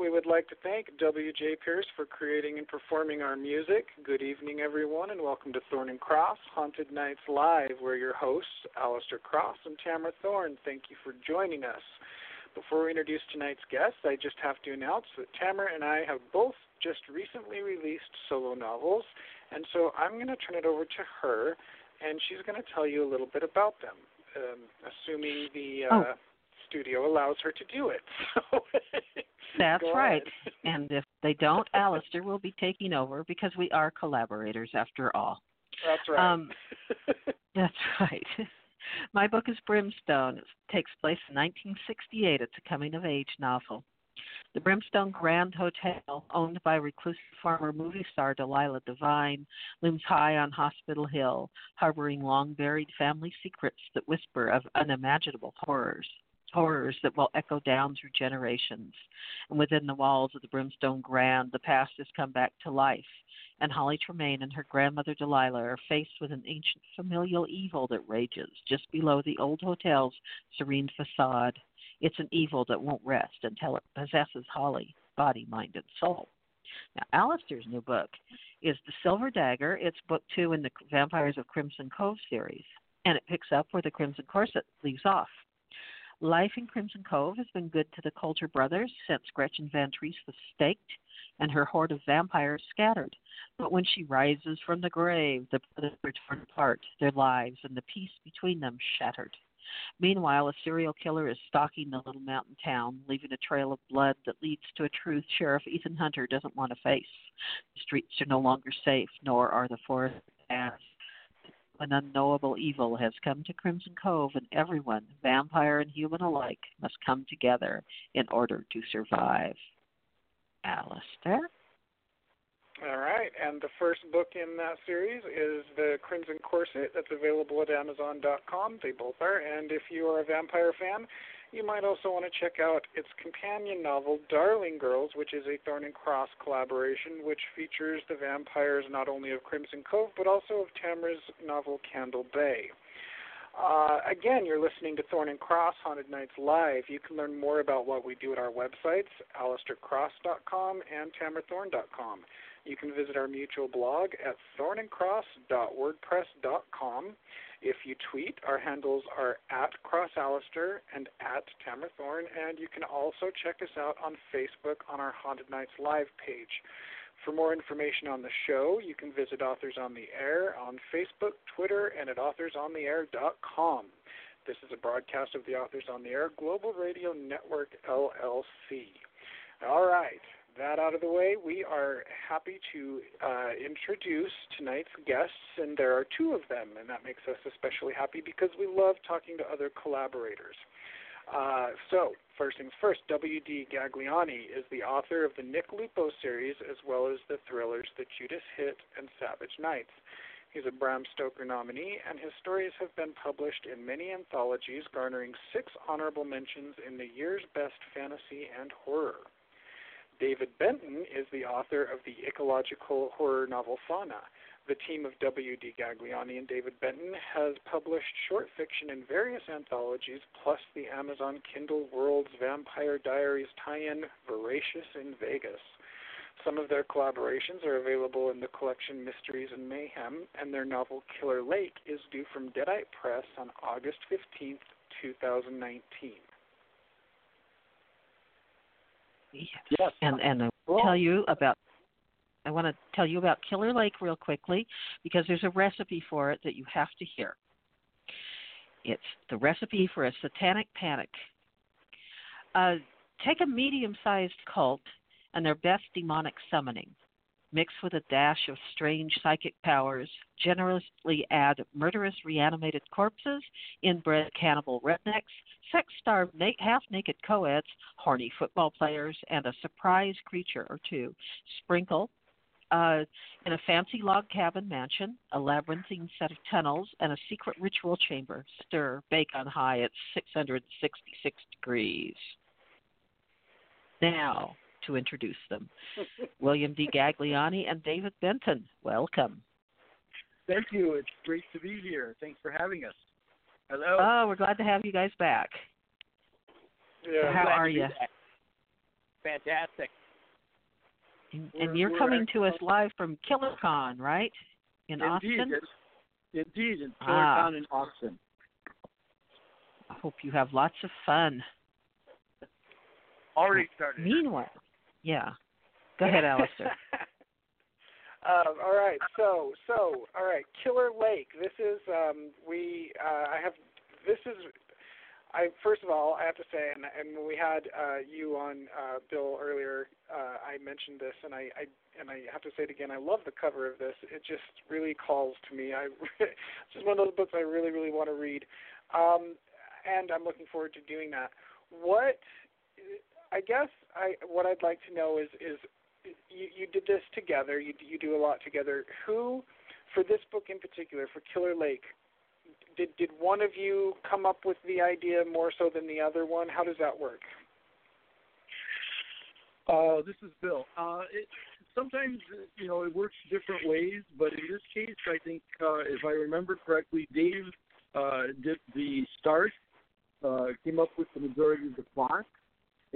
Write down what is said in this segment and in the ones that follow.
we would like to thank W.J. Pierce for creating and performing our music. Good evening, everyone, and welcome to Thorne and Cross Haunted Nights Live. We're your hosts, Alistair Cross and Tamara Thorne. Thank you for joining us. Before we introduce tonight's guests, I just have to announce that Tamara and I have both just recently released solo novels, and so I'm going to turn it over to her, and she's going to tell you a little bit about them, um, assuming the uh, Oh. Studio allows her to do it. So That's right. And if they don't, Alistair will be taking over because we are collaborators after all. That's right. Um, That's right. My book is Brimstone. It takes place in 1968. It's a coming of age novel. The Brimstone Grand Hotel, owned by reclusive former movie star Delilah Devine, looms high on Hospital Hill, harboring long buried family secrets that whisper of unimaginable horrors. Horrors that will echo down through generations. And within the walls of the Brimstone Grand, the past has come back to life and Holly Tremaine and her grandmother Delilah are faced with an ancient familial evil that rages just below the old hotel's serene facade. It's an evil that won't rest until it possesses Holly, body, mind, and soul. Now, Alistair's new book is The Silver Dagger. It's book two in the Vampires of Crimson Cove series, and it picks up where the Crimson Corset leaves off. Life in Crimson Cove has been good to the Coulter brothers since Gretchen Van Treese was staked and her horde of vampires scattered. But when she rises from the grave, the brothers are torn apart, their lives and the peace between them shattered. Meanwhile, a serial killer is stalking the little mountain town, leaving a trail of blood that leads to a truth Sheriff Ethan Hunter doesn't want to face. The streets are no longer safe, nor are the forests. An unknowable evil has come to Crimson Cove, and everyone, vampire and human alike, must come together in order to survive. Alistair? All right, and the first book in that series is The Crimson Corset that's available at Amazon.com. They both are, and if you are a vampire fan, you might also want to check out its companion novel, Darling Girls, which is a Thorne and Cross collaboration, which features the vampires not only of Crimson Cove, but also of Tamara's novel, Candle Bay. Uh, again, you're listening to Thorne and Cross Haunted Nights Live. You can learn more about what we do at our websites, alistaircross.com and tamarathorne.com. You can visit our mutual blog at thorneandcross.wordpress.com. If you tweet, our handles are at CrossAlistair and at TamaraThorne, and you can also check us out on Facebook on our Haunted Nights Live page. For more information on the show, you can visit Authors on the Air on Facebook, Twitter, and at authorsontheair.com. This is a broadcast of the Authors on the Air Global Radio Network, LLC. All right, that out of the way, we are happy to uh, introduce tonight's guests, and there are two of them, and that makes us especially happy because we love talking to other collaborators. Uh, so, first things first, W.D. Gagliani is the author of the Nick Lupo series as well as the thrillers The Judas Hit and Savage Nights. He's a Bram Stoker nominee, and his stories have been published in many anthologies, garnering six honorable mentions in the year's best fantasy and horror. David Benton is the author of the ecological horror novel Fauna. The team of W.D. Gagliani and David Benton has published short fiction in various anthologies, plus the Amazon Kindle World's Vampire Diaries tie-in Voracious in Vegas. Some of their collaborations are available in the collection Mysteries and Mayhem, and their novel Killer Lake is due from Deadite Press on August 15, 2019. Yes. And and I will tell you about I want to tell you about Killer Lake real quickly because there's a recipe for it that you have to hear. It's the recipe for a satanic panic. Uh, take a medium sized cult and their best demonic summoning. Mix with a dash of strange psychic powers. Generously add murderous reanimated corpses, inbred cannibal rednecks, sex starved na- half naked co-eds, horny football players, and a surprise creature or two. Sprinkle uh, in a fancy log cabin mansion, a labyrinthine set of tunnels, and a secret ritual chamber. Stir, bake on high at 666 degrees. Now, to introduce them William D. Gagliani and David Benton. Welcome. Thank you. It's great to be here. Thanks for having us. Hello. Oh, we're glad to have you guys back. Yeah. How are you? Fantastic. And, and you're coming to us live from KillerCon, right? In Indeed. Austin. Indeed. In Ah. In Austin. I hope you have lots of fun. Already started. Meanwhile, yeah. Go ahead, Alistair. um, all right, so so all right, Killer Lake. This is um, we. Uh, I have. This is. I first of all, I have to say, and, and when we had uh, you on uh, Bill earlier, uh, I mentioned this, and I, I and I have to say it again. I love the cover of this. It just really calls to me. I it's just one of those books I really really want to read, um, and I'm looking forward to doing that. What I guess I what I'd like to know is is you, you did this together. You you do a lot together. Who, for this book in particular, for Killer Lake, did did one of you come up with the idea more so than the other one? How does that work? Uh, this is Bill. Uh, it, sometimes, you know, it works different ways, but in this case, I think, uh, if I remember correctly, Dave uh, did the start, uh, came up with the majority of the plot,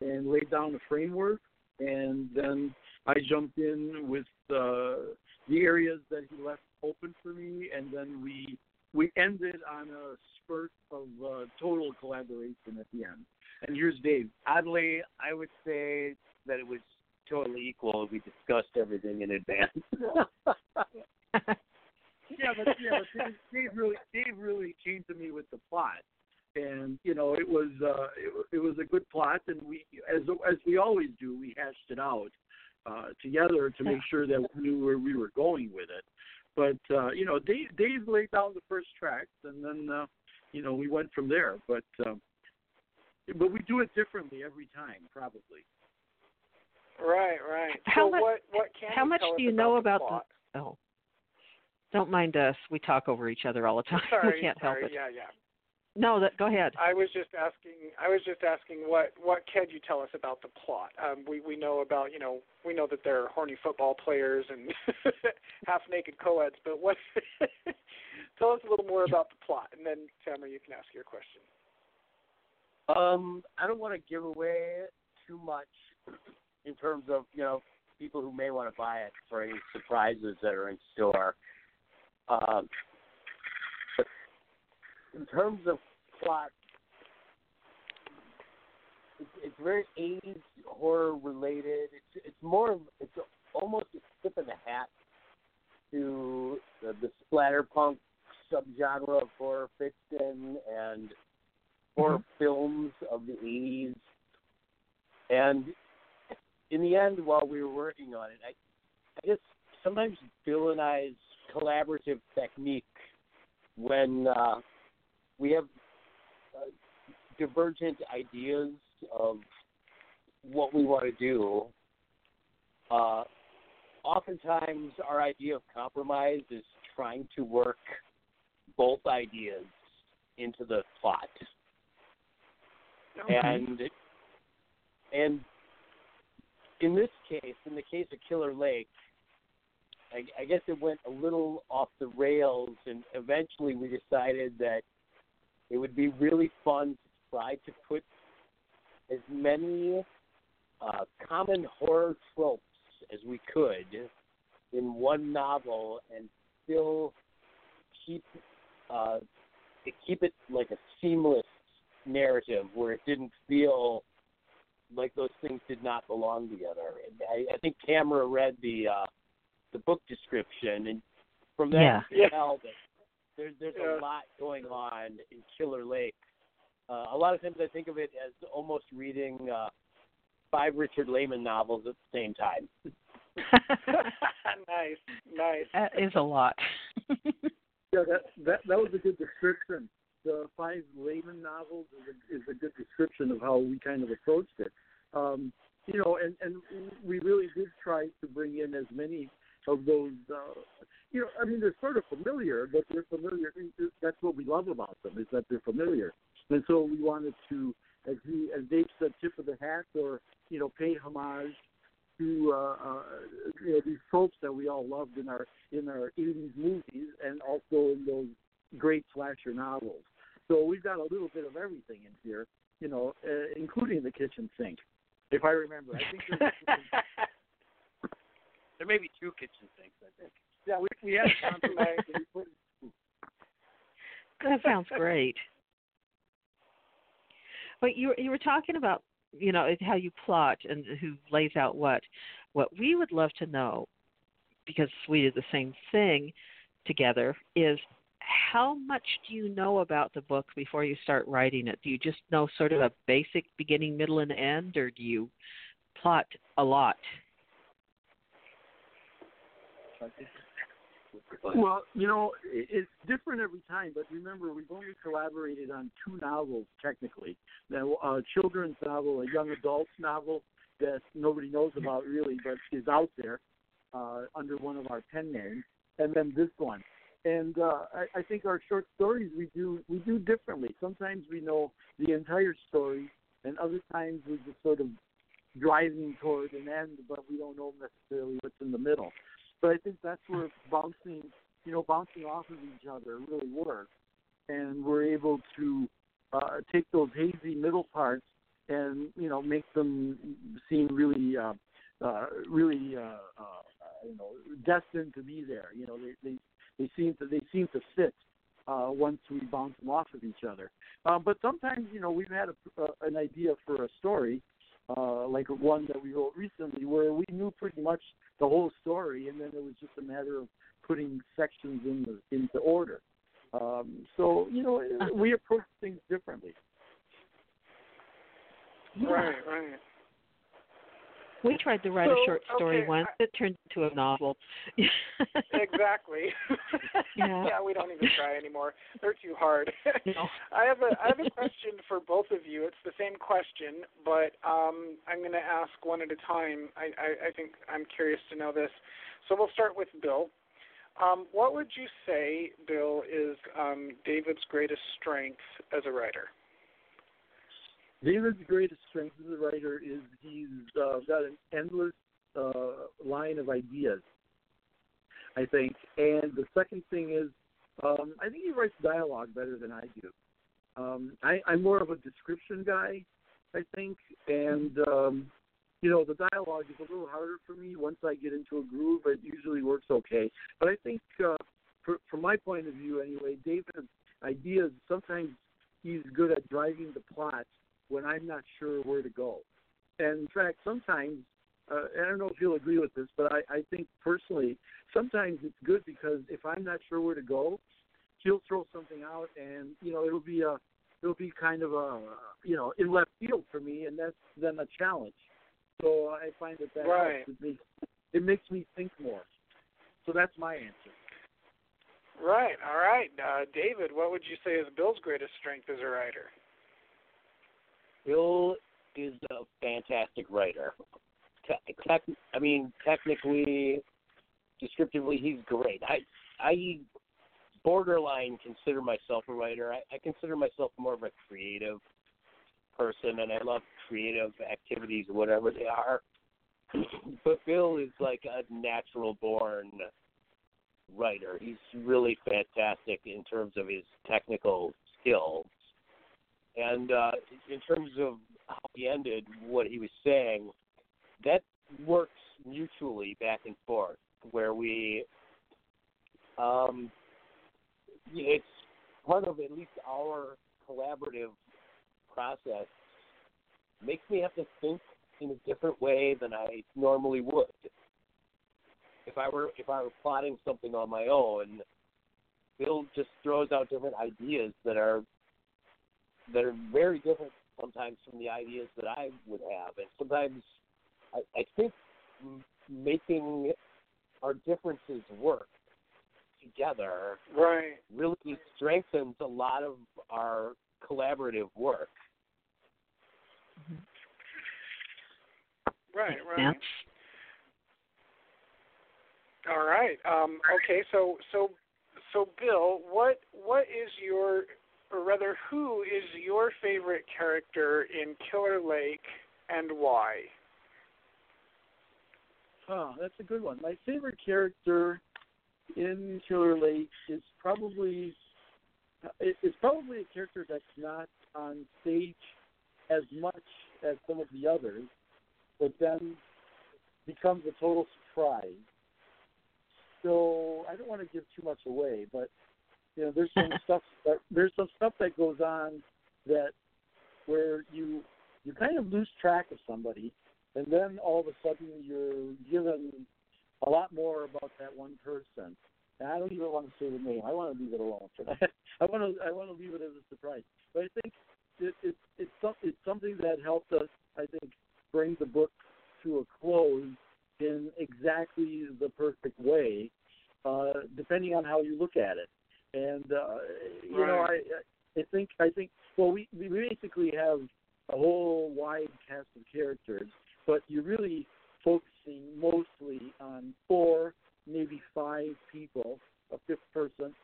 and laid down the framework, and then I jumped in with uh, the areas that he left open for me, and then we we ended on a spurt of uh, total collaboration at the end. And here's Dave. Oddly, I would say that it was totally equal. We discussed everything in advance. yeah, but yeah, but Dave, Dave really Dave really came to me with the plot, and you know it was uh, it, it was a good plot, and we as as we always do, we hashed it out uh, together to make sure that we knew where we were going with it. But uh, you know, Dave Dave laid down the first tracks, and then uh, you know we went from there. But um, but we do it differently every time, probably. Right, right. How so much- what what can how much do you know about plot? the? Oh, don't mind us. We talk over each other all the time. Sorry, we can't sorry. help it. Yeah, yeah. No, that. Go ahead. I was just asking. I was just asking what what can you tell us about the plot? Um, we we know about you know we know that there are horny football players and half naked co-eds, but what? tell us a little more about the plot, and then Tamara, you can ask your question. um, I don't want to give away too much in terms of you know people who may want to buy it for any surprises that are in store. Um, but in terms of plot, it's, it's very 80s horror related. It's it's more it's almost a tip in the hat to the, the splatterpunk subgenre of horror fiction and horror films of the 80s. And in the end, while we were working on it, I, I guess sometimes Bill and I's collaborative technique when uh, we have divergent ideas of what we want to do. Uh, oftentimes, our idea of compromise is trying to work both ideas into the plot, and and in this case, in the case of Killer Lake, I, I guess it went a little off the rails, and eventually we decided that it would be really fun to try to put as many uh, common horror tropes as we could in one novel and still keep uh, keep it like a seamless narrative where it didn't feel like those things did not belong together. And I, I think Tamara read the uh, the book description, and from that Yeah. you can tell that there's there's Yeah. a lot going on in Killer Lake. Uh, a lot of times I think of it as almost reading uh, five Richard Laymon novels at the same time. nice, nice. That is a lot. yeah, that, that that was a good description. The five Lehman novels is a, is a good description of how we kind of approached it. Um, you know, and and we really did try to bring in as many of those. Uh, you know, I mean, they're sort of familiar, but they're familiar. That's what we love about them is that they're familiar. And so we wanted to, as he, as Dave said, tip of the hat or you know pay homage to uh, uh, you know, these tropes that we all loved in our in our 80s movies and also in those great slasher novels. So we've got a little bit of everything in here, you know, uh, including the kitchen sink, if I remember. I think there's there may be two kitchen sinks. I think. yeah, we we had a compromise. and we That sounds great. But you you were talking about you know how you plot and who lays out what. What we would love to know, because we did the same thing together, is how much do you know about the book before you start writing it? Do you just know sort of a basic beginning, middle, and end, or do you plot a lot? Well, you know, it's different every time. But remember, we've only collaborated on two novels technically. Now, a children's novel, a young adult novel that nobody knows about really, but is out there uh, under one of our pen names, and then this one. And uh, I, I think our short stories we do we do differently. Sometimes we know the entire story, and other times we're just sort of driving toward an end, but we don't know necessarily what's in the middle. But I think that's where bouncing, you know, bouncing off of each other really works, and we're able to uh, take those hazy middle parts and you know make them seem really, uh, uh, really, uh, uh, you know, destined to be there. You know, they they they seem to they seem to fit uh, once we bounce them off of each other. Uh, but sometimes, you know, we've had a, uh, an idea for a story, uh, like one that we wrote recently, where we knew pretty much the whole story, and then it was just a matter of putting sections in the, into order. Um, so, you know, we approach things differently. Right, right. We tried to write a short story okay, once. I- It turned into a novel. exactly. Yeah. we don't even try anymore. They're too hard. No. I have a I have a question for both of you. It's the same question, but um, I'm going to ask one at a time. I, I, I think I'm curious to know this. So we'll start with Bill. Um, what would you say, Bill, is um, David's greatest strength as a writer? David's greatest strength as a writer is he's uh, got an endless uh, line of ideas. I think, and the second thing is, um, I think he writes dialogue better than I do. Um, I, I'm more of a description guy, I think, and um, you know the dialogue is a little harder for me. Once I get into a groove, it usually works okay. But I think, uh, for, from my point of view, anyway, David's ideas sometimes he's good at driving the plot when I'm not sure where to go. And in fact, sometimes, uh, I don't know if you'll agree with this, but I, I think personally, sometimes it's good because if I'm not sure where to go, he'll throw something out, and you know it'll be a it'll be kind of a you know in left field for me, and that's then a challenge. So I find that that Right. helps. It makes it makes me think more. So that's my answer. Right. All right. Uh, David, what would you say is Bill's greatest strength as a writer? Bill is a fantastic writer. Te- tech, I mean, technically, descriptively, he's great. I, I borderline consider myself a writer. I, I consider myself more of a creative person, and I love creative activities, whatever they are. but Bill is like a natural born writer. He's really fantastic in terms of his technical skills. And uh, in terms of how he ended what he was saying, that works mutually back and forth, where we, um, it's part of at least our collaborative process. Makes me have to think in a different way than I normally would. If I were if I were plotting something on my own, Bill just throws out different ideas that are that are very different sometimes from the ideas that I would have, and sometimes I, I think making our differences work together Right. really strengthens a lot of our collaborative work. Right. Right. Yeah. All right. Um, okay. So so so Bill, what what is your or rather who is your favorite character in Killer Lake and why? Oh, that's a good one. My favorite character in Killer Lake is probably it's probably a character that's not on stage as much as some of the others, but then becomes a total surprise. So I don't want to give too much away, but you know, there's some stuff that there's some stuff that goes on that where you you kind of lose track of somebody, and then all of a sudden you're given a lot more about that one person. And I don't even want to say the name. I want to leave it alone for that. I want to I want to leave it as a surprise. But I think it, it, it's it's something that helped us. I think bring the book to a close in exactly the perfect way, uh, depending on how you look at it. And uh, you right. know, I I think I think well we we basically have a whole wide cast of characters, but you're really focusing mostly on four, maybe five people, a fifth person,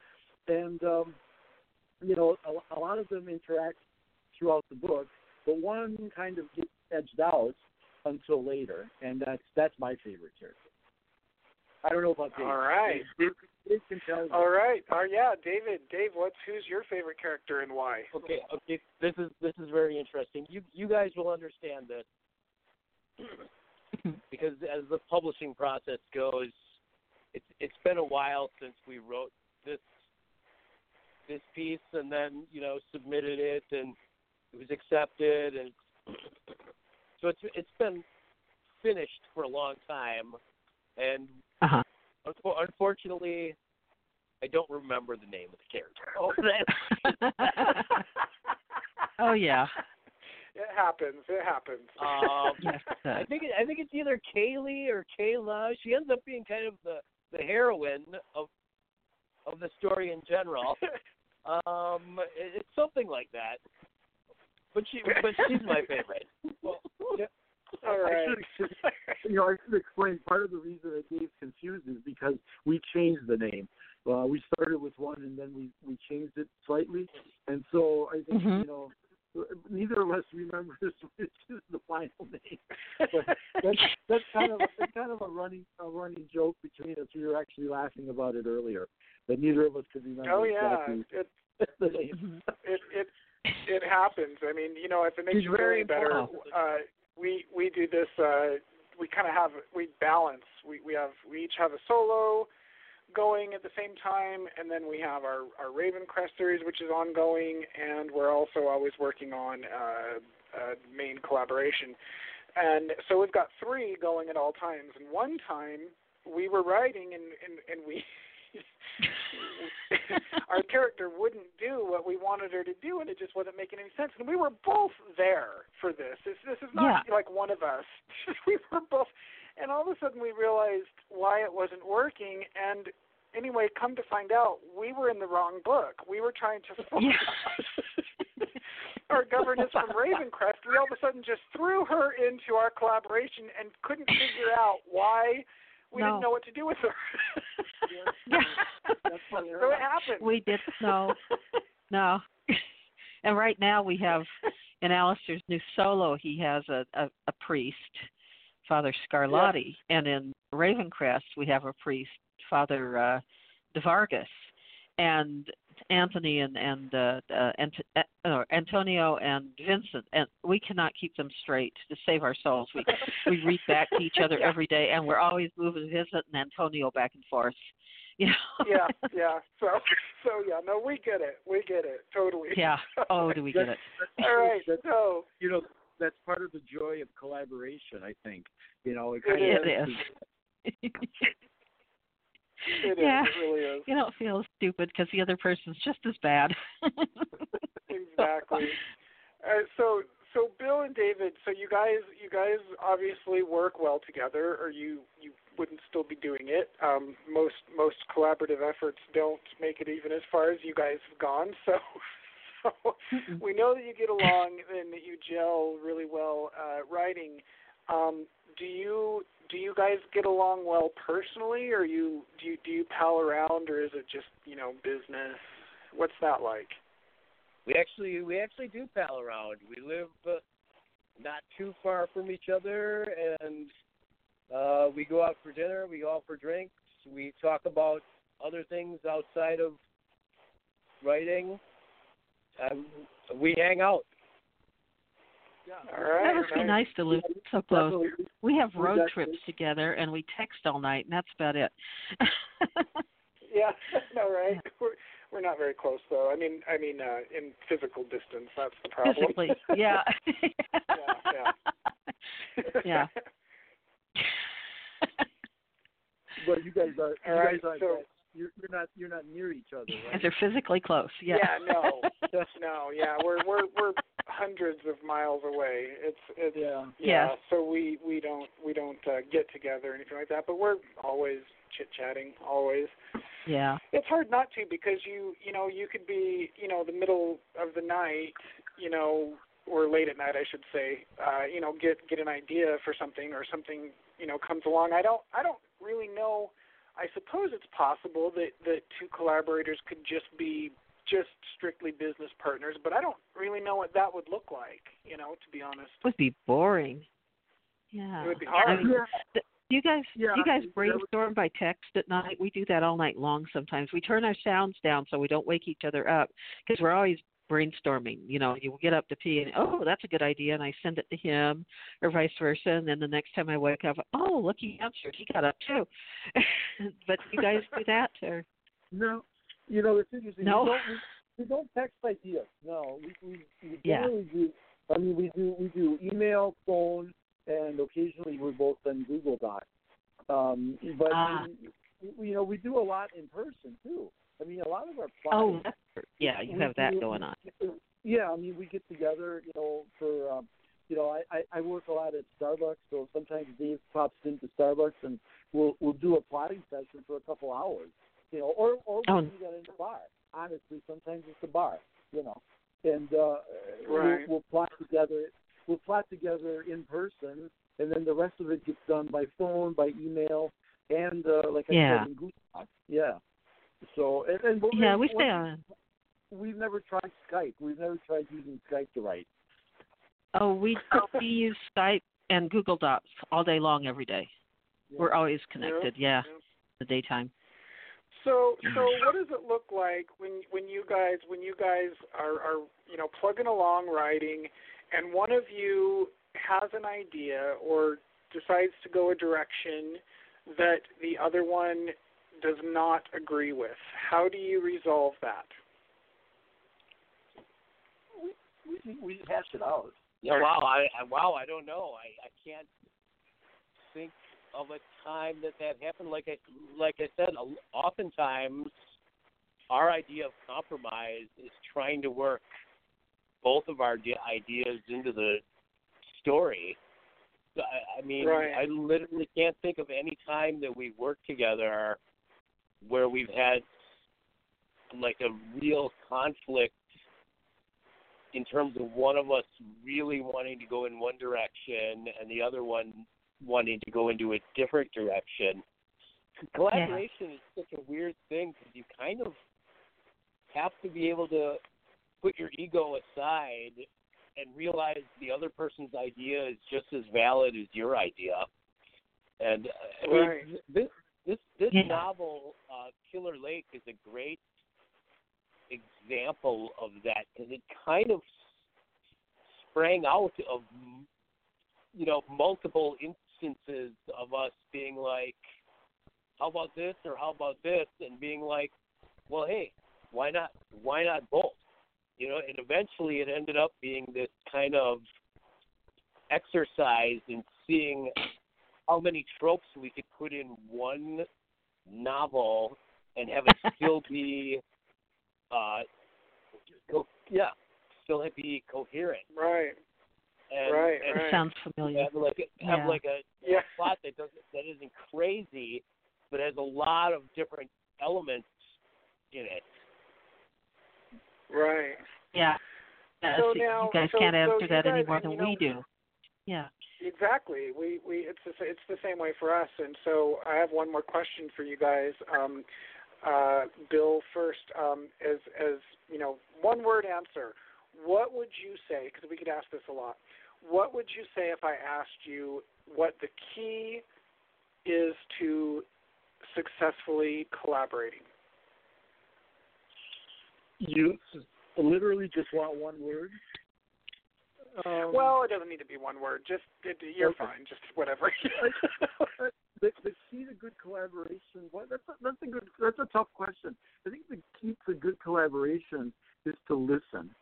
and um, you know a, a lot of them interact throughout the book, but one kind of gets edged out until later, and that's that's my favorite character. I don't know about Dave. All right. Dave, Dave can tell you. All right. Oh yeah, David. Dave, what's who's your favorite character and why? Okay, okay. This is this is very interesting. You you guys will understand this because as the publishing process goes, it's it's been a while since we wrote this this piece and then you know submitted it and it was accepted and so it's it's been finished for a long time and Uh-huh. unfo- unfortunately I don't remember the name of the character. Oh, oh yeah. It happens. It happens. Um, Yes. it I think it, I think it's either Kaylee or Kayla. She ends up being kind of the the heroine of of the story in general. Um, it, it's something like that. But she but she's my favorite. Well, I right. should, you know, I should explain part of the reason that Dave's confused is because we changed the name. Uh, we started with one and then we we changed it slightly, and so I think Mhm. you know neither of us remembers which is the final name. But that's that's kind of that's kind of a running a running joke between us. We were actually laughing about it earlier that neither of us could remember Oh yeah. exactly It the name. Mhm. it it it happens. I mean, you know, if it makes He's you feel better, uh, we we do this. Uh, we kind of have we balance. We we have we each have a solo going at the same time, and then we have our our Ravencrest series, which is ongoing, and we're also always working on uh, a main collaboration. And so we've got three going at all times. And one time we were writing, and and, and we. our character wouldn't do what we wanted her to do, and it just wasn't making any sense. And we were both there for this. This, this is not like one of us. we were both, and all of a sudden we realized why it wasn't working. And anyway, come to find out, we were in the wrong book. We were trying to Yeah. our governess from Ravencrest. We all of a sudden just threw her into our collaboration and couldn't figure out why we No. didn't know what to do with her. Yeah. That's funny. so it happened. we did no, no. and right now we have in Alistair's new solo he has a, a, a priest, Father Scarlatti, and in Ravencrest we have a priest, Father uh De Vargas. And Anthony and and uh, uh, Ant- Antonio and Vincent, and we cannot keep them straight to save our souls. We we read back to each other every day, and we're always moving Vincent and Antonio back and forth. You know? yeah, yeah. So, so yeah. No, we get it. We get it totally. Yeah. Oh, do we get it? All right. That's- So, you know that's part of the joy of collaboration. I think you know it, It kind is. of It is. it is. Yeah. It really is. you don't feel stupid because the other person's just as bad. exactly. Uh, so, so Bill and David, so you guys, you guys obviously work well together, or you you wouldn't still be doing it. Um, most most collaborative efforts don't make it even as far as you guys have gone. So, so we know that you get along and that you gel really well uh, writing. Um, do you do you guys get along well personally, or you do you do you pal around, or is it just you know business? What's that like? We actually we actually do pal around. We live uh, not too far from each other, and uh, we go out for dinner. We go out for drinks. We talk about other things outside of writing. Um, we hang out. All right. That must be nice to live so close. Definitely. We have road got- trips together and we text all night and that's about it. Yeah, no, right. We're we're not very close though. I mean, I mean, uh, in physical distance, that's the problem. Physically, yeah. yeah. Yeah. But you guys are All you right, guys are so- you're, you're not you're not near each other, Because right? they're physically close. Yeah. Yeah, no. Just no, yeah, we're we're we're hundreds of miles away. It's it's yeah. yeah. Yes. So we we don't we don't uh, get together or anything like that, but we're always chit chatting, always. Yeah. It's hard not to because you you know you could be you know the middle of the night, you know, or late at night I should say, uh, you know, get get an idea for something or something you know comes along. I don't I don't really know. I suppose it's possible that that two collaborators could just be just strictly business partners, but I don't really know what that would look like. You know, to be honest, It would be boring. Yeah. it would be I hard. mean, th- you guys Yeah, you guys brainstorm by text at night we do that all night long sometimes we turn our sounds down so we don't wake each other up because we're always brainstorming you know you get up to pee and oh that's a good idea and i send it to him or vice versa and then the next time i wake up oh look he answered he got up too but you guys do that or No, you know it's interesting. No? We don't, we, we don't text ideas. No, we we, we Yeah. generally do. I mean, we do we do email, phone, and occasionally we're both on Google Docs. Um, but Ah. we, you know, we do a lot in person too. I mean, a lot of our oh that's, yeah you have that do- going on Yeah, I mean, we get together, you know, for, um, you know, I, I, I work a lot at Starbucks, so sometimes Dave pops into Starbucks and we'll we'll do a plotting session for a couple hours, you know, or or Oh. we'll do that in the bar. Honestly, sometimes it's a bar, you know, and uh, Right. we'll, we'll plot together. We'll plot together in person, and then the rest of it gets done by phone, by email, and uh, like I Yeah. said, in Google Docs. Yeah. So and, and we'll- yeah we and stay on we've never tried Skype. We've never tried using Skype to write. oh we we use skype and google docs all day long every day we're always connected yeah yeah. the daytime So, so what does it look like when when you guys when you guys are are you know plugging along writing, and one of you has an idea or decides to go a direction that the other one does not agree with? How do you resolve that? We we hash it out. Yeah, wow, I, I wow, I don't know. I I can't think of a time that that happened. Like I like I said, oftentimes our idea of compromise is trying to work both of our ideas into the story. I, I mean, Right. I literally can't think of any time that we've worked together where we've had like a real conflict in terms of one of us really wanting to go in one direction and the other one wanting to go into a different direction. Collaboration is such a weird thing because you kind of have to be able to put your ego aside and realize the other person's idea is just as valid as your idea. And uh, I mean, Right. this this this Yeah. novel, uh, Killer Lake, is a great example of that because it kind of sprang out of you know multiple instances of us being like, how about this or how about this, and being like, well, hey, why not? Why not both? You know, and eventually it ended up being this kind of exercise in seeing how many tropes we could put in one novel and have it still be, uh, co- yeah, still be coherent Right. And, Right, sounds familiar have like a, have Yeah. like a Yeah. plot that doesn't that isn't crazy, but has a lot of different elements in it. Right. Yeah. Yeah, So see, now- you guys so- can't so answer you that any more than you know- we do. Yeah. exactly. We we it's the, it's the same way for us. And so I have one more question for you guys. Um, uh, Bill, first, um, as as you know, one word answer. What would you say? Because we could ask this a lot. What would you say if I asked you what the key is to successfully collaborating? You literally just want one word. Um, well, it doesn't need to be one word. Just it, you're Okay. fine. Just whatever. the, the key to good collaboration. Well, that's a, that's a good. That's a tough question. I think the key to good collaboration is to listen.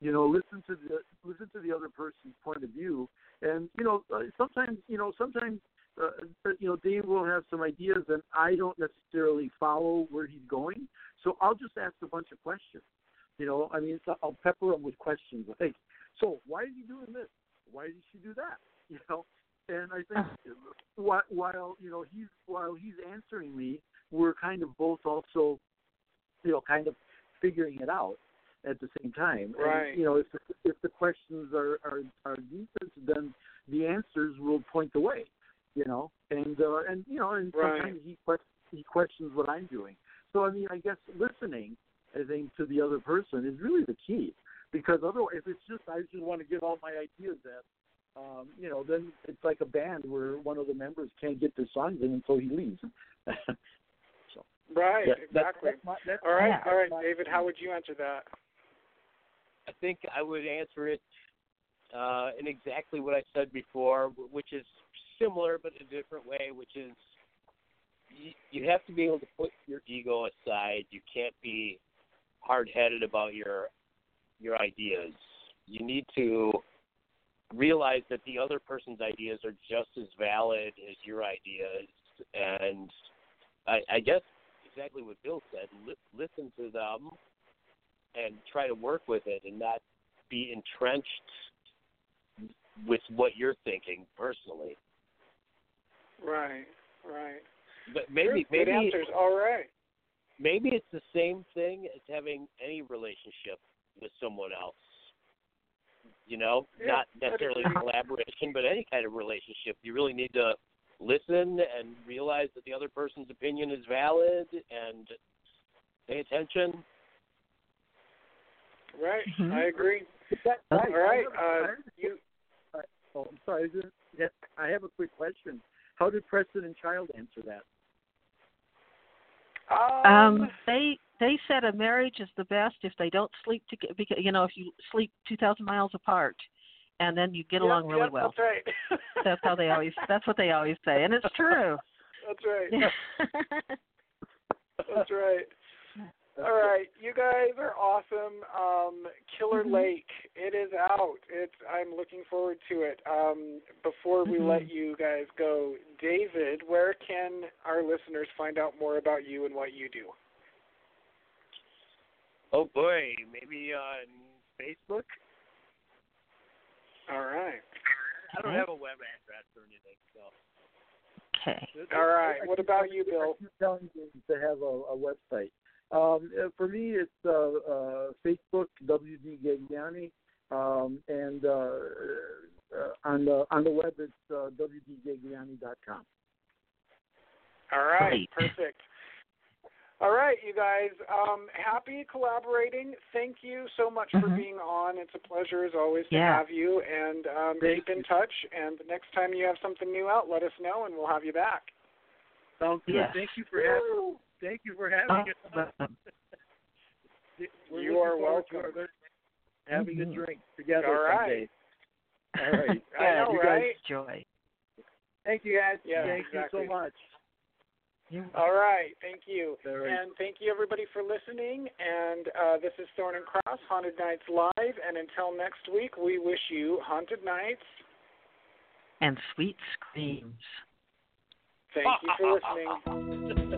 You know, listen to the listen to the other person's point of view, and you know, uh, sometimes you know, sometimes uh, uh, you know, Dave will have some ideas, and I don't necessarily follow where he's going. So I'll just ask a bunch of questions. You know, I mean, so I'll pepper him with questions like, "So why is he doing this? Why did she do that?" You know, and I think while, while you know he's while he's answering me, we're kind of both also, you know, kind of figuring it out at the same time. Right. And, you know, if the, if the questions are are are deepest, then the answers will point the way. You know, and uh, and you know, and Right. sometimes he que- he questions what I'm doing. So I mean, I guess listening, I think, to the other person is really the key. Because otherwise, if it's just I just want to give all my ideas in, um, you know, then it's like a band where one of the members can't get their songs in until he leaves. so right. that- exactly. that's my, that's all right. all right, David. How would you answer that? I think I would answer it uh, in exactly what I said before, which is similar but a different way, which is you, you have to be able to put your ego aside. You can't be hard-headed about your your ideas. You need to realize that the other person's ideas are just as valid as your ideas, and I, I guess exactly what Bill said. Li- listen to them and try to work with it and not be entrenched with what you're thinking personally. Right. Right. But maybe maybe answers. All right. maybe it's the same thing as having any relationship with someone else. You know, Yeah, not necessarily collaboration, but any kind of relationship. You really need to listen and realize that the other person's opinion is valid and pay attention. Right. Mhm. I agree. That, All All right. I have- I Uh, you. oh, I'm sorry. I just- yeah, I have a quick question. How did Preston and Child answer that? Um, they they said a marriage is the best if they don't sleep together. Because you know, if you sleep two thousand miles apart, and then you get Yep, along really yep, well. That's right. That's how they always. That's what they always say, and it's true. That's right. That's right. All right, you guys are awesome. Um, Killer Mhm. Lake, it is out. It's I'm looking forward to it. Um, before we Mhm. let you guys go, David, where can our listeners find out more about you and what you do? Oh boy, maybe on Facebook. All right. I don't have a web address or anything, so okay. All right. What about you, Bill? I keep telling you to have a, a website. Um, uh, for me, it's uh, uh, Facebook WD Gagliani, um, and uh, uh, on the on the web it's uh, wdgagliani.com. All right, Great. perfect. All right, you guys. Um, happy collaborating. Thank you so much for Mhm. being on. It's a pleasure as always to Yeah. have you. And um, Thank keep in touch. And the next time you have something new out, let us know, and we'll have you back. Sounds good. Yes. Thank you for having. Thank you for having us. Awesome. You are forward to welcome. our- Having Mhm. a drink together All right. someday. All right. I know, you guys, right? Joy. Thank you guys. Yeah, Thank exactly. you so much. All right, thank you. All right. And thank you everybody for listening. And uh, this is Thorne and Cross, Haunted Nights Live. And until next week, we wish you haunted nights. And sweet screams. Thank you for listening.